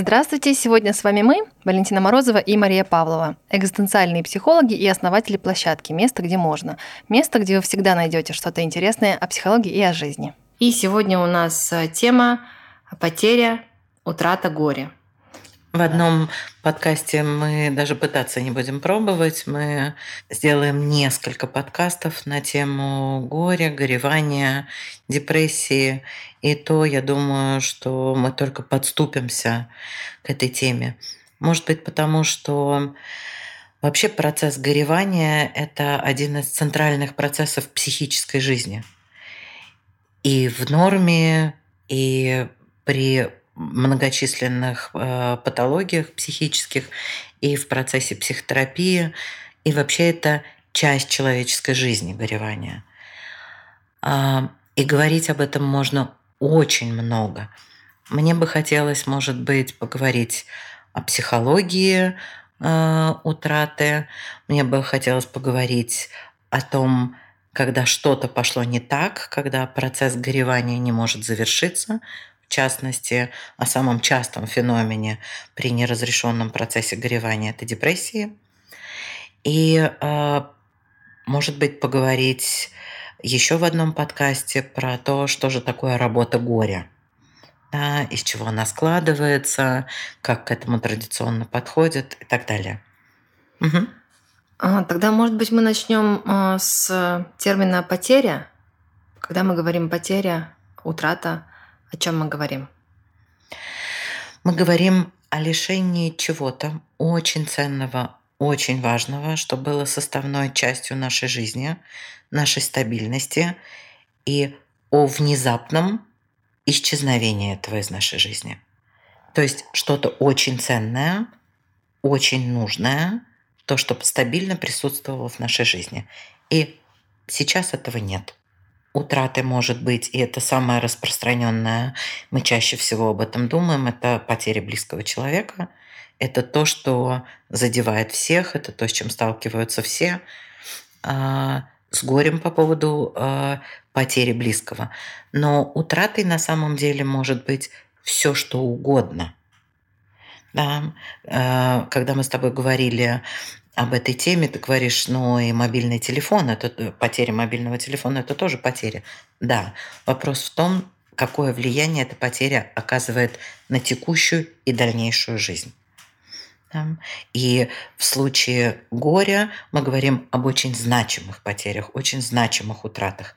Здравствуйте! Сегодня с вами мы, Валентина Морозова и Мария Павлова, экзистенциальные психологи и основатели площадки «Место, где можно». Место, где вы всегда найдете что-то интересное о психологии и о жизни. И сегодня у нас э, тема «Потеря, утрата, горе». В одном подкасте мы даже пытаться не будем пробовать. Мы сделаем несколько подкастов на тему горя, горевания, депрессии. И то, я думаю, что мы только подступимся к этой теме. Может быть, потому что вообще процесс горевания – это один из центральных процессов психической жизни. И в норме, и при многочисленных э, патологиях психических и в процессе психотерапии. И вообще это часть человеческой жизни, горевания. А, и говорить об этом можно очень много. Мне бы хотелось, может быть, поговорить о психологии э, утраты. Мне бы хотелось поговорить о том, когда что-то пошло не так, когда процесс горевания не может завершиться, в частности, о самом частом феномене при неразрешенном процессе горевания – это депрессии. И, э, может быть, поговорить еще в одном подкасте про то, что же такое работа горя. Да, из чего она складывается, как к этому традиционно подходит и так далее. Угу. Тогда, может быть, мы начнем а, с термина потеря. Когда мы говорим потеря, утрата, о чем мы говорим? Мы говорим о лишении чего-то очень ценного, очень важного, что было составной частью нашей жизни, нашей стабильности и о внезапном исчезновении этого из нашей жизни. То есть что-то очень ценное, очень нужное, то, что стабильно присутствовало в нашей жизни. И сейчас этого нет утраты может быть, и это самое распространенное, мы чаще всего об этом думаем, это потеря близкого человека. Это то, что задевает всех, это то, с чем сталкиваются все, а, с горем по поводу а, потери близкого. Но утратой на самом деле может быть все, что угодно. Да? А, когда мы с тобой говорили об этой теме, ты говоришь, ну и мобильный телефон, это потеря мобильного телефона, это тоже потеря. Да, вопрос в том, какое влияние эта потеря оказывает на текущую и дальнейшую жизнь. И в случае горя мы говорим об очень значимых потерях, очень значимых утратах.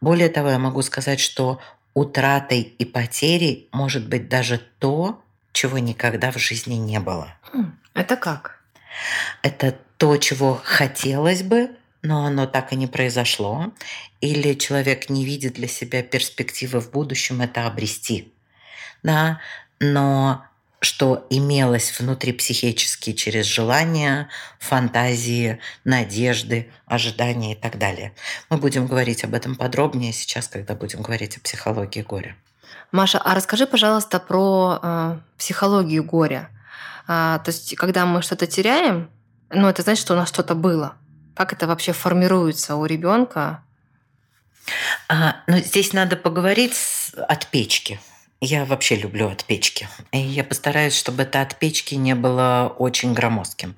Более того, я могу сказать, что утратой и потерей может быть даже то, чего никогда в жизни не было. Хм, это как? Это то, чего хотелось бы, но оно так и не произошло. Или человек не видит для себя перспективы в будущем это обрести. Да? Но что имелось внутри психически через желания, фантазии, надежды, ожидания и так далее. Мы будем говорить об этом подробнее сейчас, когда будем говорить о психологии горя. Маша, а расскажи, пожалуйста, про э, психологию горя. А, то есть, когда мы что-то теряем, ну, это значит, что у нас что-то было. Как это вообще формируется у ребенка? А, ну, здесь надо поговорить от печки. Я вообще люблю от печки. И я постараюсь, чтобы это от печки не было очень громоздким.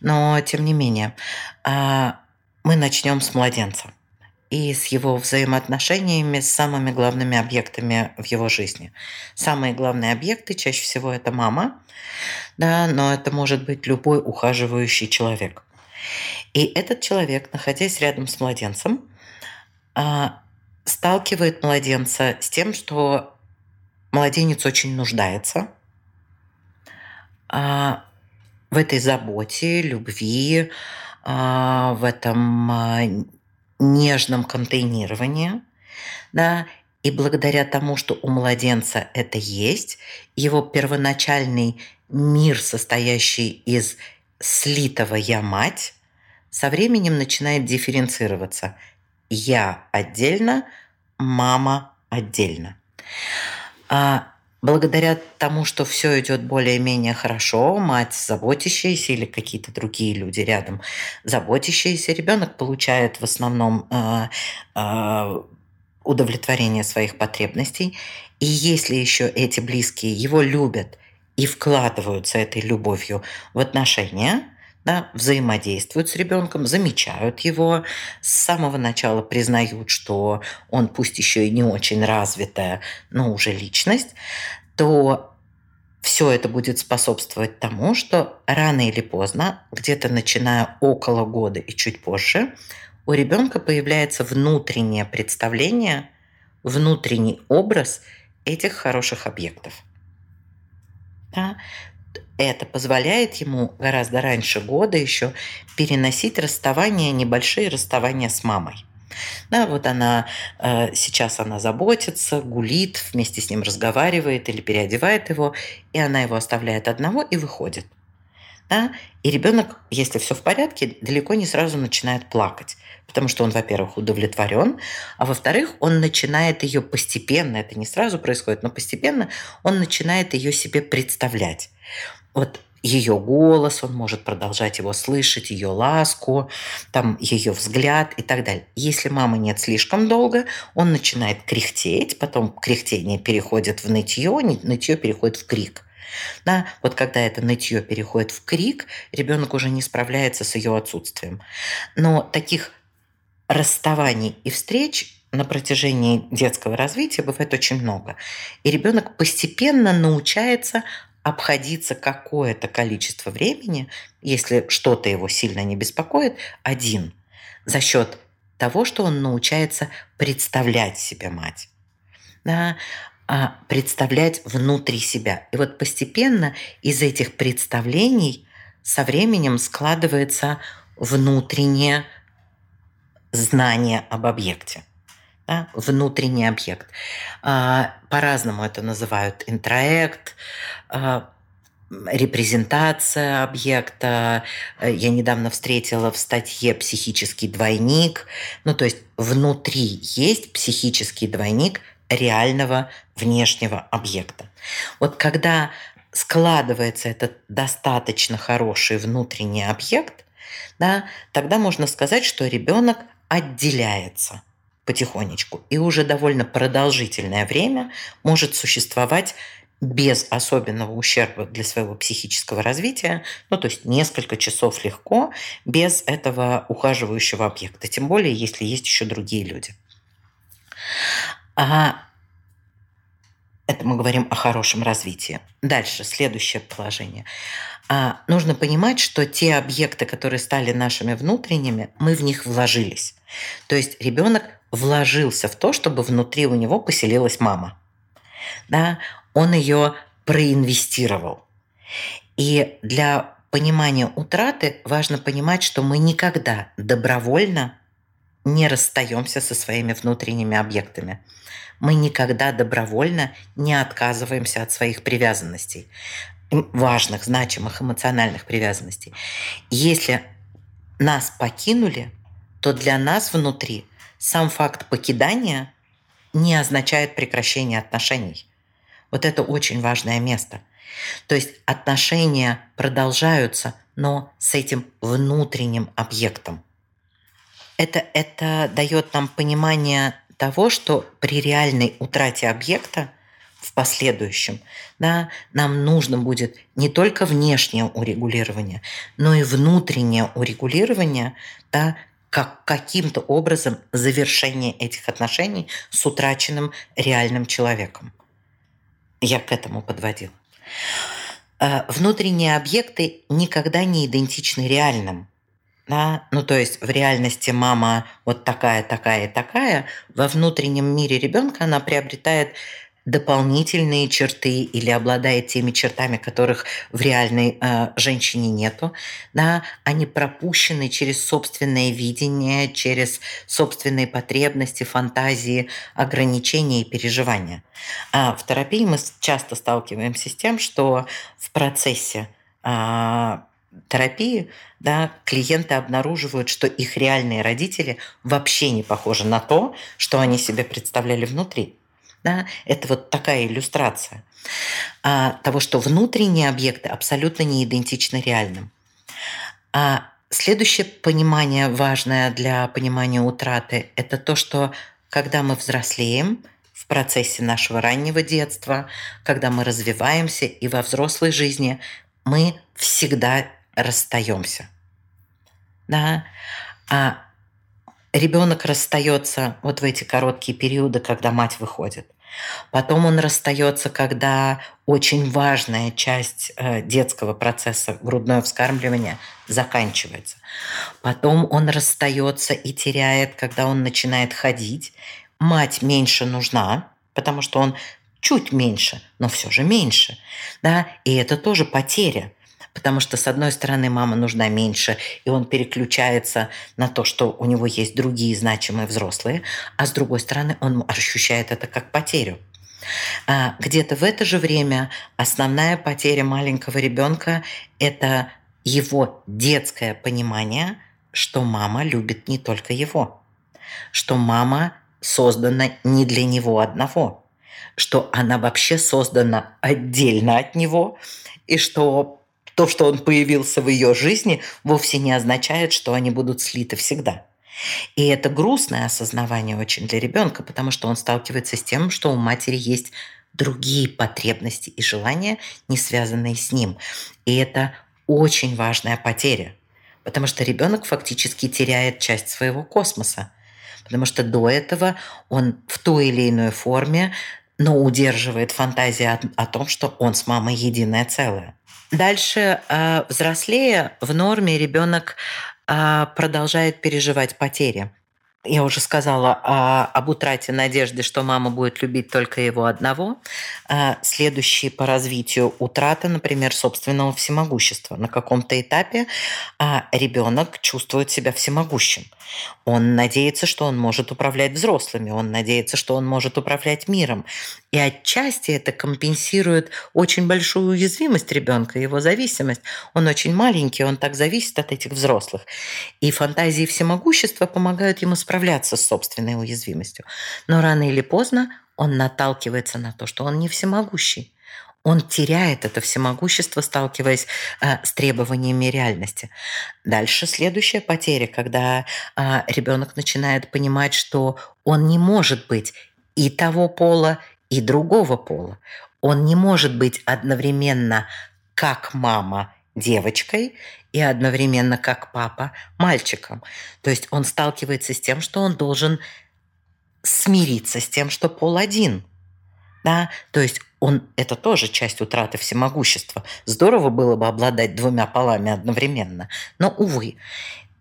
Но, тем не менее, а, мы начнем с младенца и с его взаимоотношениями с самыми главными объектами в его жизни. Самые главные объекты чаще всего это мама, да, но это может быть любой ухаживающий человек. И этот человек, находясь рядом с младенцем, а, сталкивает младенца с тем, что младенец очень нуждается а, в этой заботе, любви, а, в этом нежном контейнировании, да, и благодаря тому, что у младенца это есть, его первоначальный мир, состоящий из слитого «я мать», со временем начинает дифференцироваться. Я отдельно, мама отдельно. А благодаря тому, что все идет более-менее хорошо, мать заботящаяся или какие-то другие люди рядом заботящиеся, ребенок получает в основном э, э, удовлетворение своих потребностей. И если еще эти близкие его любят и вкладываются этой любовью в отношения, да, взаимодействуют с ребенком, замечают его, с самого начала признают, что он пусть еще и не очень развитая, но уже личность, то все это будет способствовать тому, что рано или поздно, где-то начиная около года и чуть позже, у ребенка появляется внутреннее представление, внутренний образ этих хороших объектов. Да? Это позволяет ему гораздо раньше года еще переносить расставания, небольшие расставания с мамой. Да, вот она э, сейчас она заботится, гулит, вместе с ним разговаривает или переодевает его, и она его оставляет одного и выходит. Да? И ребенок, если все в порядке, далеко не сразу начинает плакать, потому что он, во-первых, удовлетворен, а во-вторых, он начинает ее постепенно, это не сразу происходит, но постепенно он начинает ее себе представлять. Вот ее голос, он может продолжать его слышать, ее ласку, там ее взгляд и так далее. Если мамы нет слишком долго, он начинает кряхтеть, потом кряхтение переходит в нытье, нытье переходит в крик. Да, вот когда это нытье переходит в крик, ребенок уже не справляется с ее отсутствием. Но таких расставаний и встреч на протяжении детского развития бывает очень много. И ребенок постепенно научается обходиться какое-то количество времени, если что-то его сильно не беспокоит, один, за счет того, что он научается представлять себе мать. Да, а представлять внутри себя. И вот постепенно из этих представлений со временем складывается внутреннее знание об объекте да, внутренний объект. А, по-разному это называют интроект, а, репрезентация объекта. Я недавно встретила в статье «Психический двойник». Ну, то есть внутри есть психический двойник реального внешнего объекта. Вот когда складывается этот достаточно хороший внутренний объект, да, тогда можно сказать, что ребенок отделяется – потихонечку и уже довольно продолжительное время может существовать без особенного ущерба для своего психического развития, ну то есть несколько часов легко, без этого ухаживающего объекта, тем более если есть еще другие люди. А это мы говорим о хорошем развитии. Дальше, следующее положение. А, нужно понимать, что те объекты, которые стали нашими внутренними, мы в них вложились. То есть ребенок вложился в то, чтобы внутри у него поселилась мама. Да, он ее проинвестировал. И для понимания утраты важно понимать, что мы никогда добровольно не расстаемся со своими внутренними объектами. Мы никогда добровольно не отказываемся от своих привязанностей, важных, значимых эмоциональных привязанностей. Если нас покинули, то для нас внутри сам факт покидания не означает прекращение отношений. Вот это очень важное место. То есть отношения продолжаются, но с этим внутренним объектом. Это, это дает нам понимание того, что при реальной утрате объекта в последующем да, нам нужно будет не только внешнее урегулирование, но и внутреннее урегулирование, да, как каким-то образом завершение этих отношений с утраченным реальным человеком. Я к этому подводил. А, внутренние объекты никогда не идентичны реальным. Да? Ну, то есть в реальности мама вот такая, такая и такая, во внутреннем мире ребенка она приобретает дополнительные черты или обладает теми чертами, которых в реальной э, женщине нету, да, они пропущены через собственное видение, через собственные потребности, фантазии, ограничения и переживания. А в терапии мы часто сталкиваемся с тем, что в процессе э, терапии да, клиенты обнаруживают, что их реальные родители вообще не похожи на то, что они себе представляли внутри. Да? Это вот такая иллюстрация а, того, что внутренние объекты абсолютно не идентичны реальным. А следующее понимание, важное для понимания утраты, это то, что когда мы взрослеем, в процессе нашего раннего детства, когда мы развиваемся и во взрослой жизни, мы всегда расстаемся. Да? А ребенок расстается вот в эти короткие периоды, когда мать выходит. Потом он расстается, когда очень важная часть э, детского процесса грудное вскармливание заканчивается. Потом он расстается и теряет, когда он начинает ходить. Мать меньше нужна, потому что он чуть меньше, но все же меньше. Да? И это тоже потеря. Потому что, с одной стороны, мама нужна меньше, и он переключается на то, что у него есть другие значимые взрослые, а с другой стороны, он ощущает это как потерю. А где-то в это же время основная потеря маленького ребенка – это его детское понимание, что мама любит не только его, что мама создана не для него одного, что она вообще создана отдельно от него, и что то, что он появился в ее жизни, вовсе не означает, что они будут слиты всегда. И это грустное осознавание очень для ребенка, потому что он сталкивается с тем, что у матери есть другие потребности и желания, не связанные с ним. И это очень важная потеря, потому что ребенок фактически теряет часть своего космоса. Потому что до этого он в той или иной форме, но удерживает фантазию о, о том, что он с мамой единое целое. Дальше, э, взрослея, в норме ребенок э, продолжает переживать потери. Я уже сказала о, об утрате надежды, что мама будет любить только его одного. А, следующий по развитию утрата, например, собственного всемогущества. На каком-то этапе а, ребенок чувствует себя всемогущим. Он надеется, что он может управлять взрослыми, он надеется, что он может управлять миром. И отчасти это компенсирует очень большую уязвимость ребенка, его зависимость. Он очень маленький, он так зависит от этих взрослых. И фантазии всемогущества помогают ему справляться с собственной уязвимостью. Но рано или поздно он наталкивается на то, что он не всемогущий. Он теряет это всемогущество, сталкиваясь э, с требованиями реальности. Дальше следующая потеря, когда э, ребенок начинает понимать, что он не может быть и того пола, и другого пола. Он не может быть одновременно как мама девочкой и одновременно как папа мальчиком. То есть он сталкивается с тем, что он должен смириться с тем, что пол один. Да? То есть он, это тоже часть утраты всемогущества. Здорово было бы обладать двумя полами одновременно, но, увы.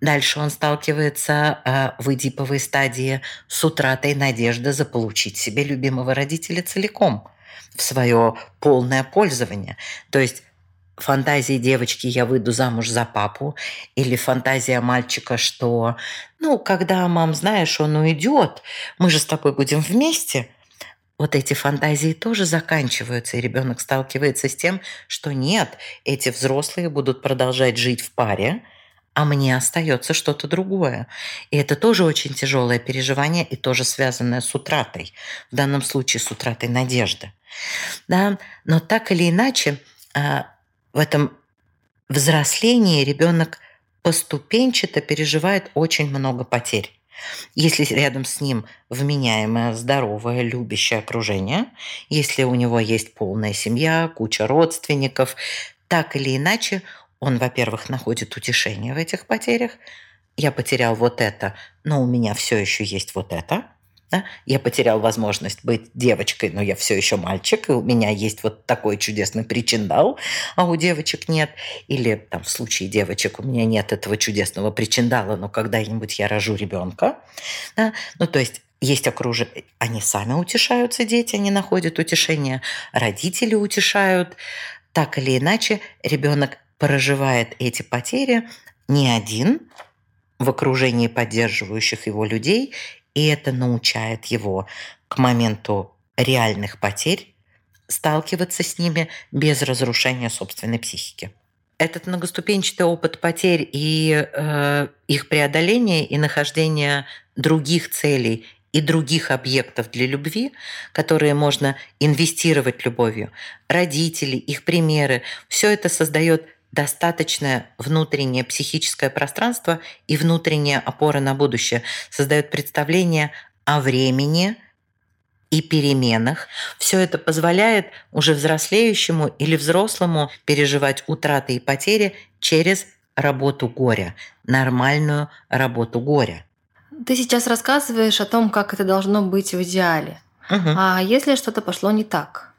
Дальше он сталкивается э, в эдиповой стадии с утратой надежды заполучить себе любимого родителя целиком в свое полное пользование. То есть фантазии девочки «я выйду замуж за папу» или фантазия мальчика, что, ну, когда, мам, знаешь, он уйдет, мы же с тобой будем вместе. Вот эти фантазии тоже заканчиваются, и ребенок сталкивается с тем, что нет, эти взрослые будут продолжать жить в паре, а мне остается что-то другое. И это тоже очень тяжелое переживание и тоже связанное с утратой. В данном случае с утратой надежды. Да? Но так или иначе, а, в этом взрослении ребенок поступенчато переживает очень много потерь. Если рядом с ним вменяемое, здоровое, любящее окружение, если у него есть полная семья, куча родственников, так или иначе он, во-первых, находит утешение в этих потерях. Я потерял вот это, но у меня все еще есть вот это – да? Я потерял возможность быть девочкой, но я все еще мальчик, и у меня есть вот такой чудесный причиндал, а у девочек нет. Или там в случае девочек у меня нет этого чудесного причиндала, но когда-нибудь я рожу ребенка. Да? Ну, то есть есть окружение, они сами утешаются, дети, они находят утешение, родители утешают. Так или иначе, ребенок проживает эти потери не один, в окружении поддерживающих его людей и это научает его к моменту реальных потерь сталкиваться с ними без разрушения собственной психики. Этот многоступенчатый опыт потерь и э, их преодоления и нахождения других целей и других объектов для любви, которые можно инвестировать любовью, родители, их примеры, все это создает достаточное внутреннее психическое пространство и внутренняя опора на будущее создает представление о времени и переменах. Все это позволяет уже взрослеющему или взрослому переживать утраты и потери через работу горя, нормальную работу горя. Ты сейчас рассказываешь о том, как это должно быть в идеале. Угу. А если что-то пошло не так?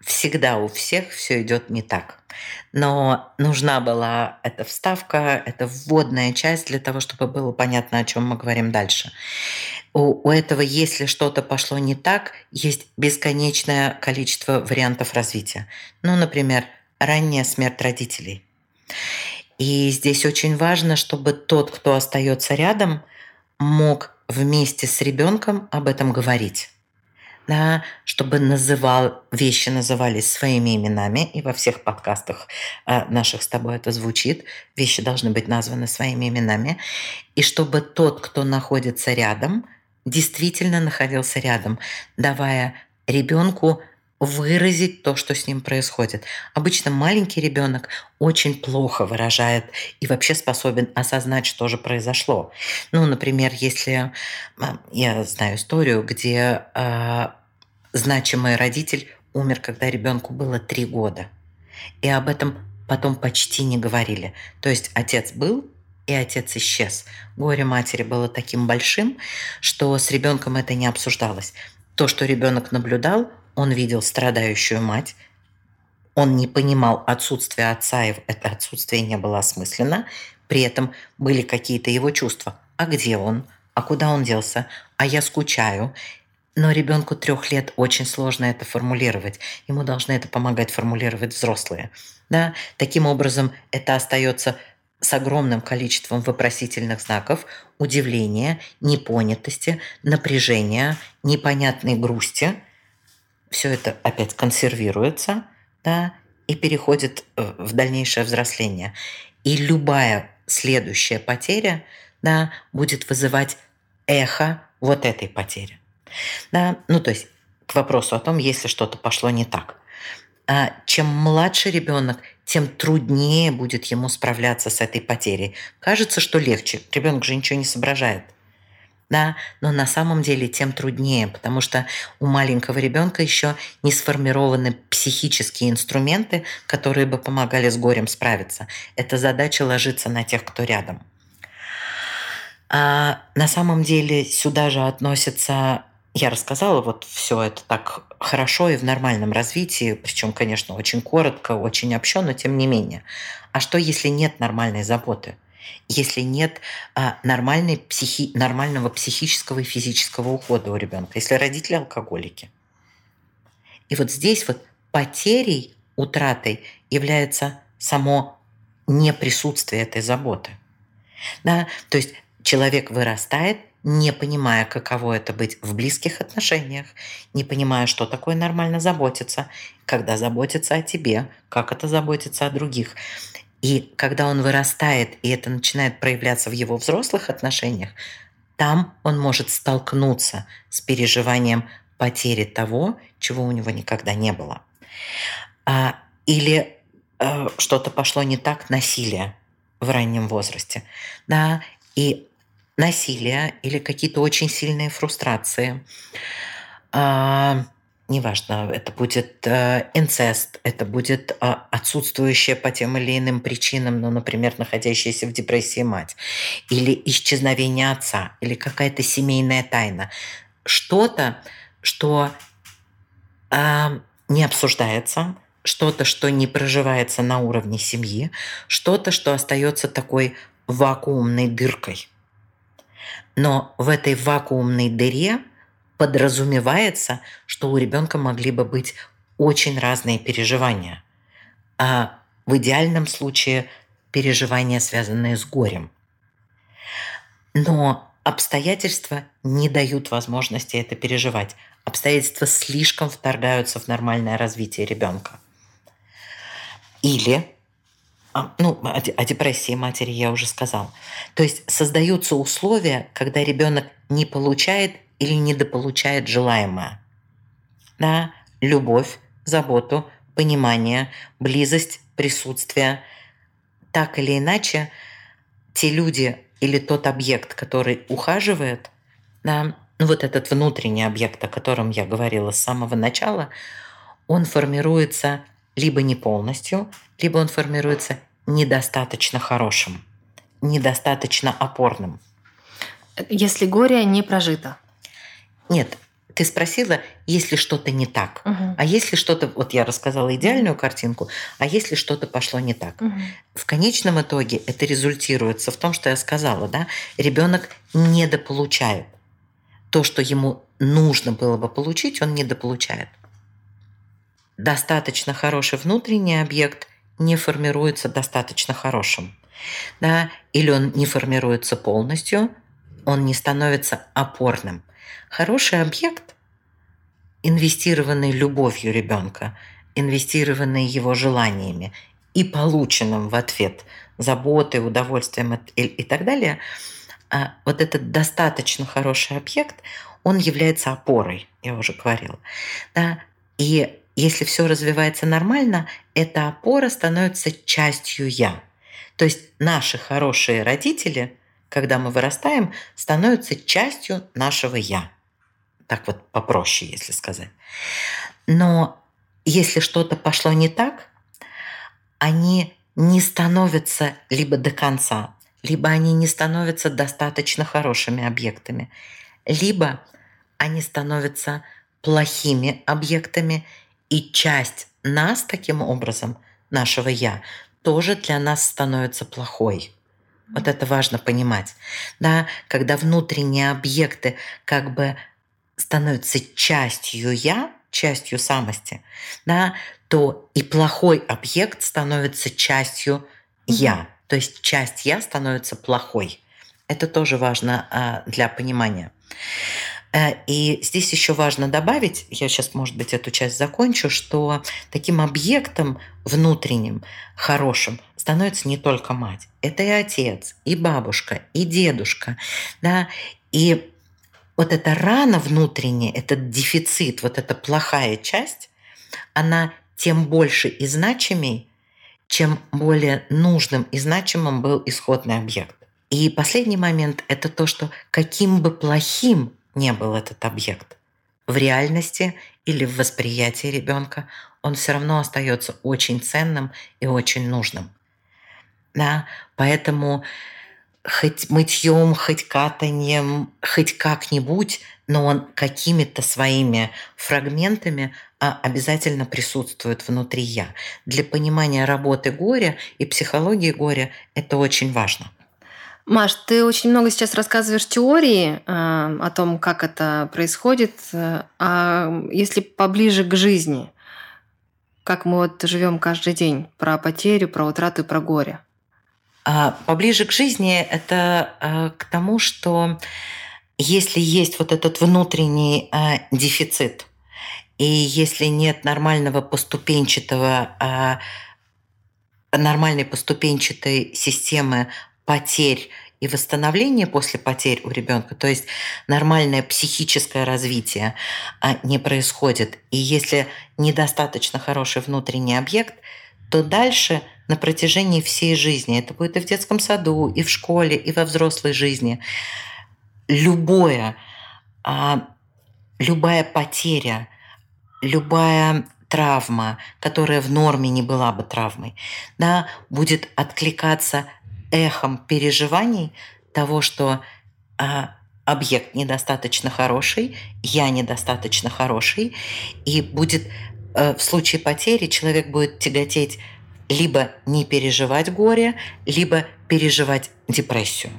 Всегда у всех все идет не так. Но нужна была эта вставка, эта вводная часть для того, чтобы было понятно, о чем мы говорим дальше. У, у этого, если что-то пошло не так, есть бесконечное количество вариантов развития. Ну, например, ранняя смерть родителей. И здесь очень важно, чтобы тот, кто остается рядом, мог вместе с ребенком об этом говорить. Да, чтобы называл, вещи назывались своими именами, и во всех подкастах э, наших с тобой это звучит, вещи должны быть названы своими именами, и чтобы тот, кто находится рядом, действительно находился рядом, давая ребенку выразить то, что с ним происходит. Обычно маленький ребенок очень плохо выражает и вообще способен осознать, что же произошло. Ну, например, если а, я знаю историю, где э, значимый родитель умер, когда ребенку было три года, и об этом потом почти не говорили. То есть отец был, и отец исчез. Горе матери было таким большим, что с ребенком это не обсуждалось. То, что ребенок наблюдал, он видел страдающую мать, он не понимал отсутствие отца, и это отсутствие не было осмысленно. При этом были какие-то его чувства. А где он? А куда он делся? А я скучаю. Но ребенку трех лет очень сложно это формулировать. Ему должны это помогать формулировать взрослые. Да? Таким образом, это остается с огромным количеством вопросительных знаков, удивления, непонятости, напряжения, непонятной грусти – все это опять консервируется, да, и переходит э, в дальнейшее взросление. И любая следующая потеря, да, будет вызывать эхо вот этой потери. Да, ну, то есть к вопросу о том, если что-то пошло не так. А чем младше ребенок, тем труднее будет ему справляться с этой потерей. Кажется, что легче. Ребенок же ничего не соображает да, но на самом деле тем труднее, потому что у маленького ребенка еще не сформированы психические инструменты, которые бы помогали с горем справиться. Эта задача ложится на тех, кто рядом. А на самом деле сюда же относится я рассказала вот все это так хорошо и в нормальном развитии, причем, конечно, очень коротко, очень общо, но тем не менее. А что, если нет нормальной заботы? Если нет а, нормальной психи, нормального психического и физического ухода у ребенка, если родители алкоголики. И вот здесь вот потерей, утратой является само неприсутствие этой заботы. Да? То есть человек вырастает, не понимая, каково это быть в близких отношениях, не понимая, что такое нормально заботиться, когда заботиться о тебе, как это заботиться о других. И когда он вырастает, и это начинает проявляться в его взрослых отношениях, там он может столкнуться с переживанием потери того, чего у него никогда не было. А, или э, что-то пошло не так, насилие в раннем возрасте. Да, и насилие или какие-то очень сильные фрустрации. Неважно, это будет э, инцест, это будет э, отсутствующая по тем или иным причинам, ну, например, находящаяся в депрессии мать, или исчезновение отца, или какая-то семейная тайна. Что-то, что э, не обсуждается, что-то, что не проживается на уровне семьи, что-то, что остается такой вакуумной дыркой. Но в этой вакуумной дыре – подразумевается, что у ребенка могли бы быть очень разные переживания. А в идеальном случае переживания, связанные с горем. Но обстоятельства не дают возможности это переживать. Обстоятельства слишком вторгаются в нормальное развитие ребенка. Или а, ну, о депрессии матери я уже сказал. То есть создаются условия, когда ребенок не получает или недополучает желаемое. Да, любовь, заботу, понимание, близость, присутствие. Так или иначе, те люди или тот объект, который ухаживает, да, ну, вот этот внутренний объект, о котором я говорила с самого начала, он формируется либо не полностью, либо он формируется недостаточно хорошим, недостаточно опорным. Если горе не прожито. Нет, ты спросила, если что-то не так. Угу. А если что-то, вот я рассказала идеальную картинку, а если что-то пошло не так? Угу. В конечном итоге это результируется в том, что я сказала, да, ребенок недополучает. То, что ему нужно было бы получить, он недополучает. Достаточно хороший внутренний объект не формируется достаточно хорошим. Да? Или он не формируется полностью, он не становится опорным. Хороший объект, инвестированный любовью ребенка, инвестированный его желаниями и полученным в ответ заботой, удовольствием и так далее, а вот этот достаточно хороший объект, он является опорой, я уже говорила. Да? И если все развивается нормально, эта опора становится частью я. То есть наши хорошие родители, когда мы вырастаем, становятся частью нашего я. Так вот попроще, если сказать. Но если что-то пошло не так, они не становятся либо до конца, либо они не становятся достаточно хорошими объектами, либо они становятся плохими объектами, и часть нас таким образом, нашего «я», тоже для нас становится плохой. Вот это важно понимать. Да, когда внутренние объекты как бы становятся частью «я», частью самости, да, то и плохой объект становится частью «я». То есть часть «я» становится плохой. Это тоже важно а, для понимания. Э, и здесь еще важно добавить, я сейчас, может быть, эту часть закончу, что таким объектом внутренним, хорошим, становится не только мать. Это и отец, и бабушка, и дедушка. Да? И вот эта рана внутренняя, этот дефицит, вот эта плохая часть, она тем больше и значимей, чем более нужным и значимым был исходный объект. И последний момент – это то, что каким бы плохим не был этот объект. В реальности или в восприятии ребенка он все равно остается очень ценным и очень нужным. Да? Поэтому хоть мытьем, хоть катанием, хоть как-нибудь, но он какими-то своими фрагментами а, обязательно присутствует внутри я. Для понимания работы горя и психологии горя это очень важно. Маш, ты очень много сейчас рассказываешь теории э, о том, как это происходит. А если поближе к жизни, как мы вот живем каждый день, про потерю, про утрату и про горе? А поближе к жизни это э, к тому, что если есть вот этот внутренний э, дефицит, и если нет нормального поступенчатого э, нормальной поступенчатой системы потерь и восстановления после потерь у ребенка, то есть нормальное психическое развитие а, не происходит. И если недостаточно хороший внутренний объект, то дальше на протяжении всей жизни, это будет и в детском саду, и в школе, и во взрослой жизни, любое, а, любая потеря, любая травма, которая в норме не была бы травмой, да, будет откликаться эхом переживаний того, что а, объект недостаточно хороший, я недостаточно хороший, и будет э, в случае потери человек будет тяготеть либо не переживать горе, либо переживать депрессию.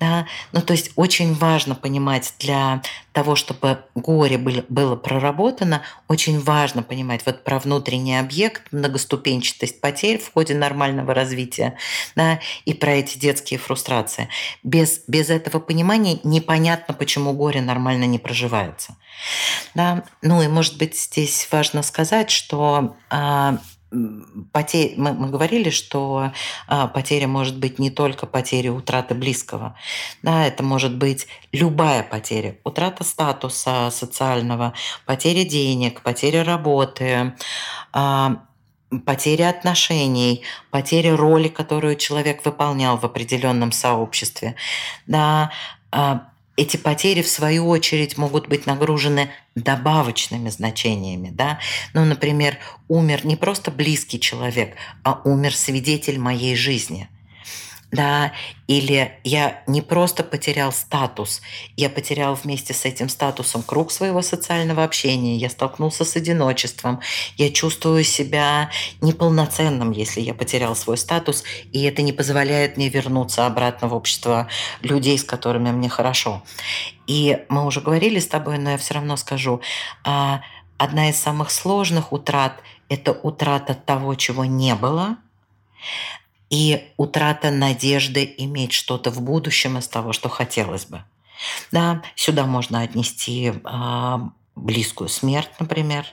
Да? Ну, то есть очень важно понимать для того, чтобы горе было, проработано, очень важно понимать вот про внутренний объект, многоступенчатость потерь в ходе нормального развития да, и про эти детские фрустрации. Без, без этого понимания непонятно, почему горе нормально не проживается. Да? Ну и, может быть, здесь важно сказать, что а, потерь, мы, мы говорили, что а, потеря может быть не только потеря утраты близкого, да, это может быть любая потеря, утрата статуса социального, потеря денег, потеря работы, а, потеря отношений, потеря роли, которую человек выполнял в определенном сообществе, да, а, эти потери, в свою очередь, могут быть нагружены добавочными значениями. Да? Ну, например, умер не просто близкий человек, а умер свидетель моей жизни – да, или я не просто потерял статус, я потерял вместе с этим статусом круг своего социального общения, я столкнулся с одиночеством, я чувствую себя неполноценным, если я потерял свой статус, и это не позволяет мне вернуться обратно в общество людей, с которыми мне хорошо. И мы уже говорили с тобой, но я все равно скажу, а, одна из самых сложных утрат – это утрата того, чего не было, и утрата надежды иметь что-то в будущем из того, что хотелось бы. Да, сюда можно отнести э, близкую смерть, например,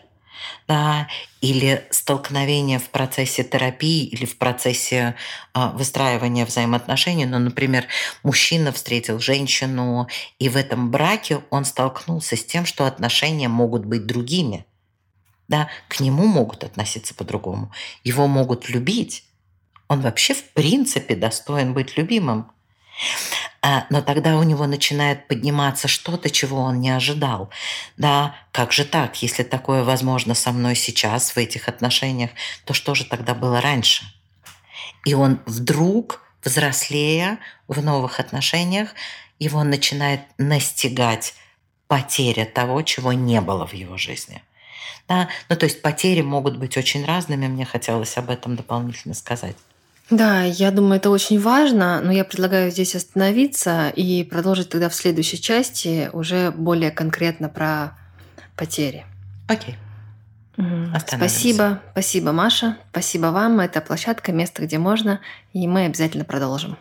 да, или столкновение в процессе терапии или в процессе э, выстраивания взаимоотношений. Ну, например, мужчина встретил женщину, и в этом браке он столкнулся с тем, что отношения могут быть другими. Да, к нему могут относиться по-другому. Его могут любить, он вообще в принципе достоин быть любимым. А, но тогда у него начинает подниматься что-то, чего он не ожидал. Да, как же так? Если такое возможно со мной сейчас в этих отношениях, то что же тогда было раньше? И он вдруг, взрослея в новых отношениях, его начинает настигать потеря того, чего не было в его жизни. Да? Ну, то есть потери могут быть очень разными, мне хотелось об этом дополнительно сказать. Да, я думаю, это очень важно, но я предлагаю здесь остановиться и продолжить тогда в следующей части уже более конкретно про потери. Окей. Угу. Спасибо, спасибо, Маша, спасибо вам. Это площадка, место, где можно, и мы обязательно продолжим.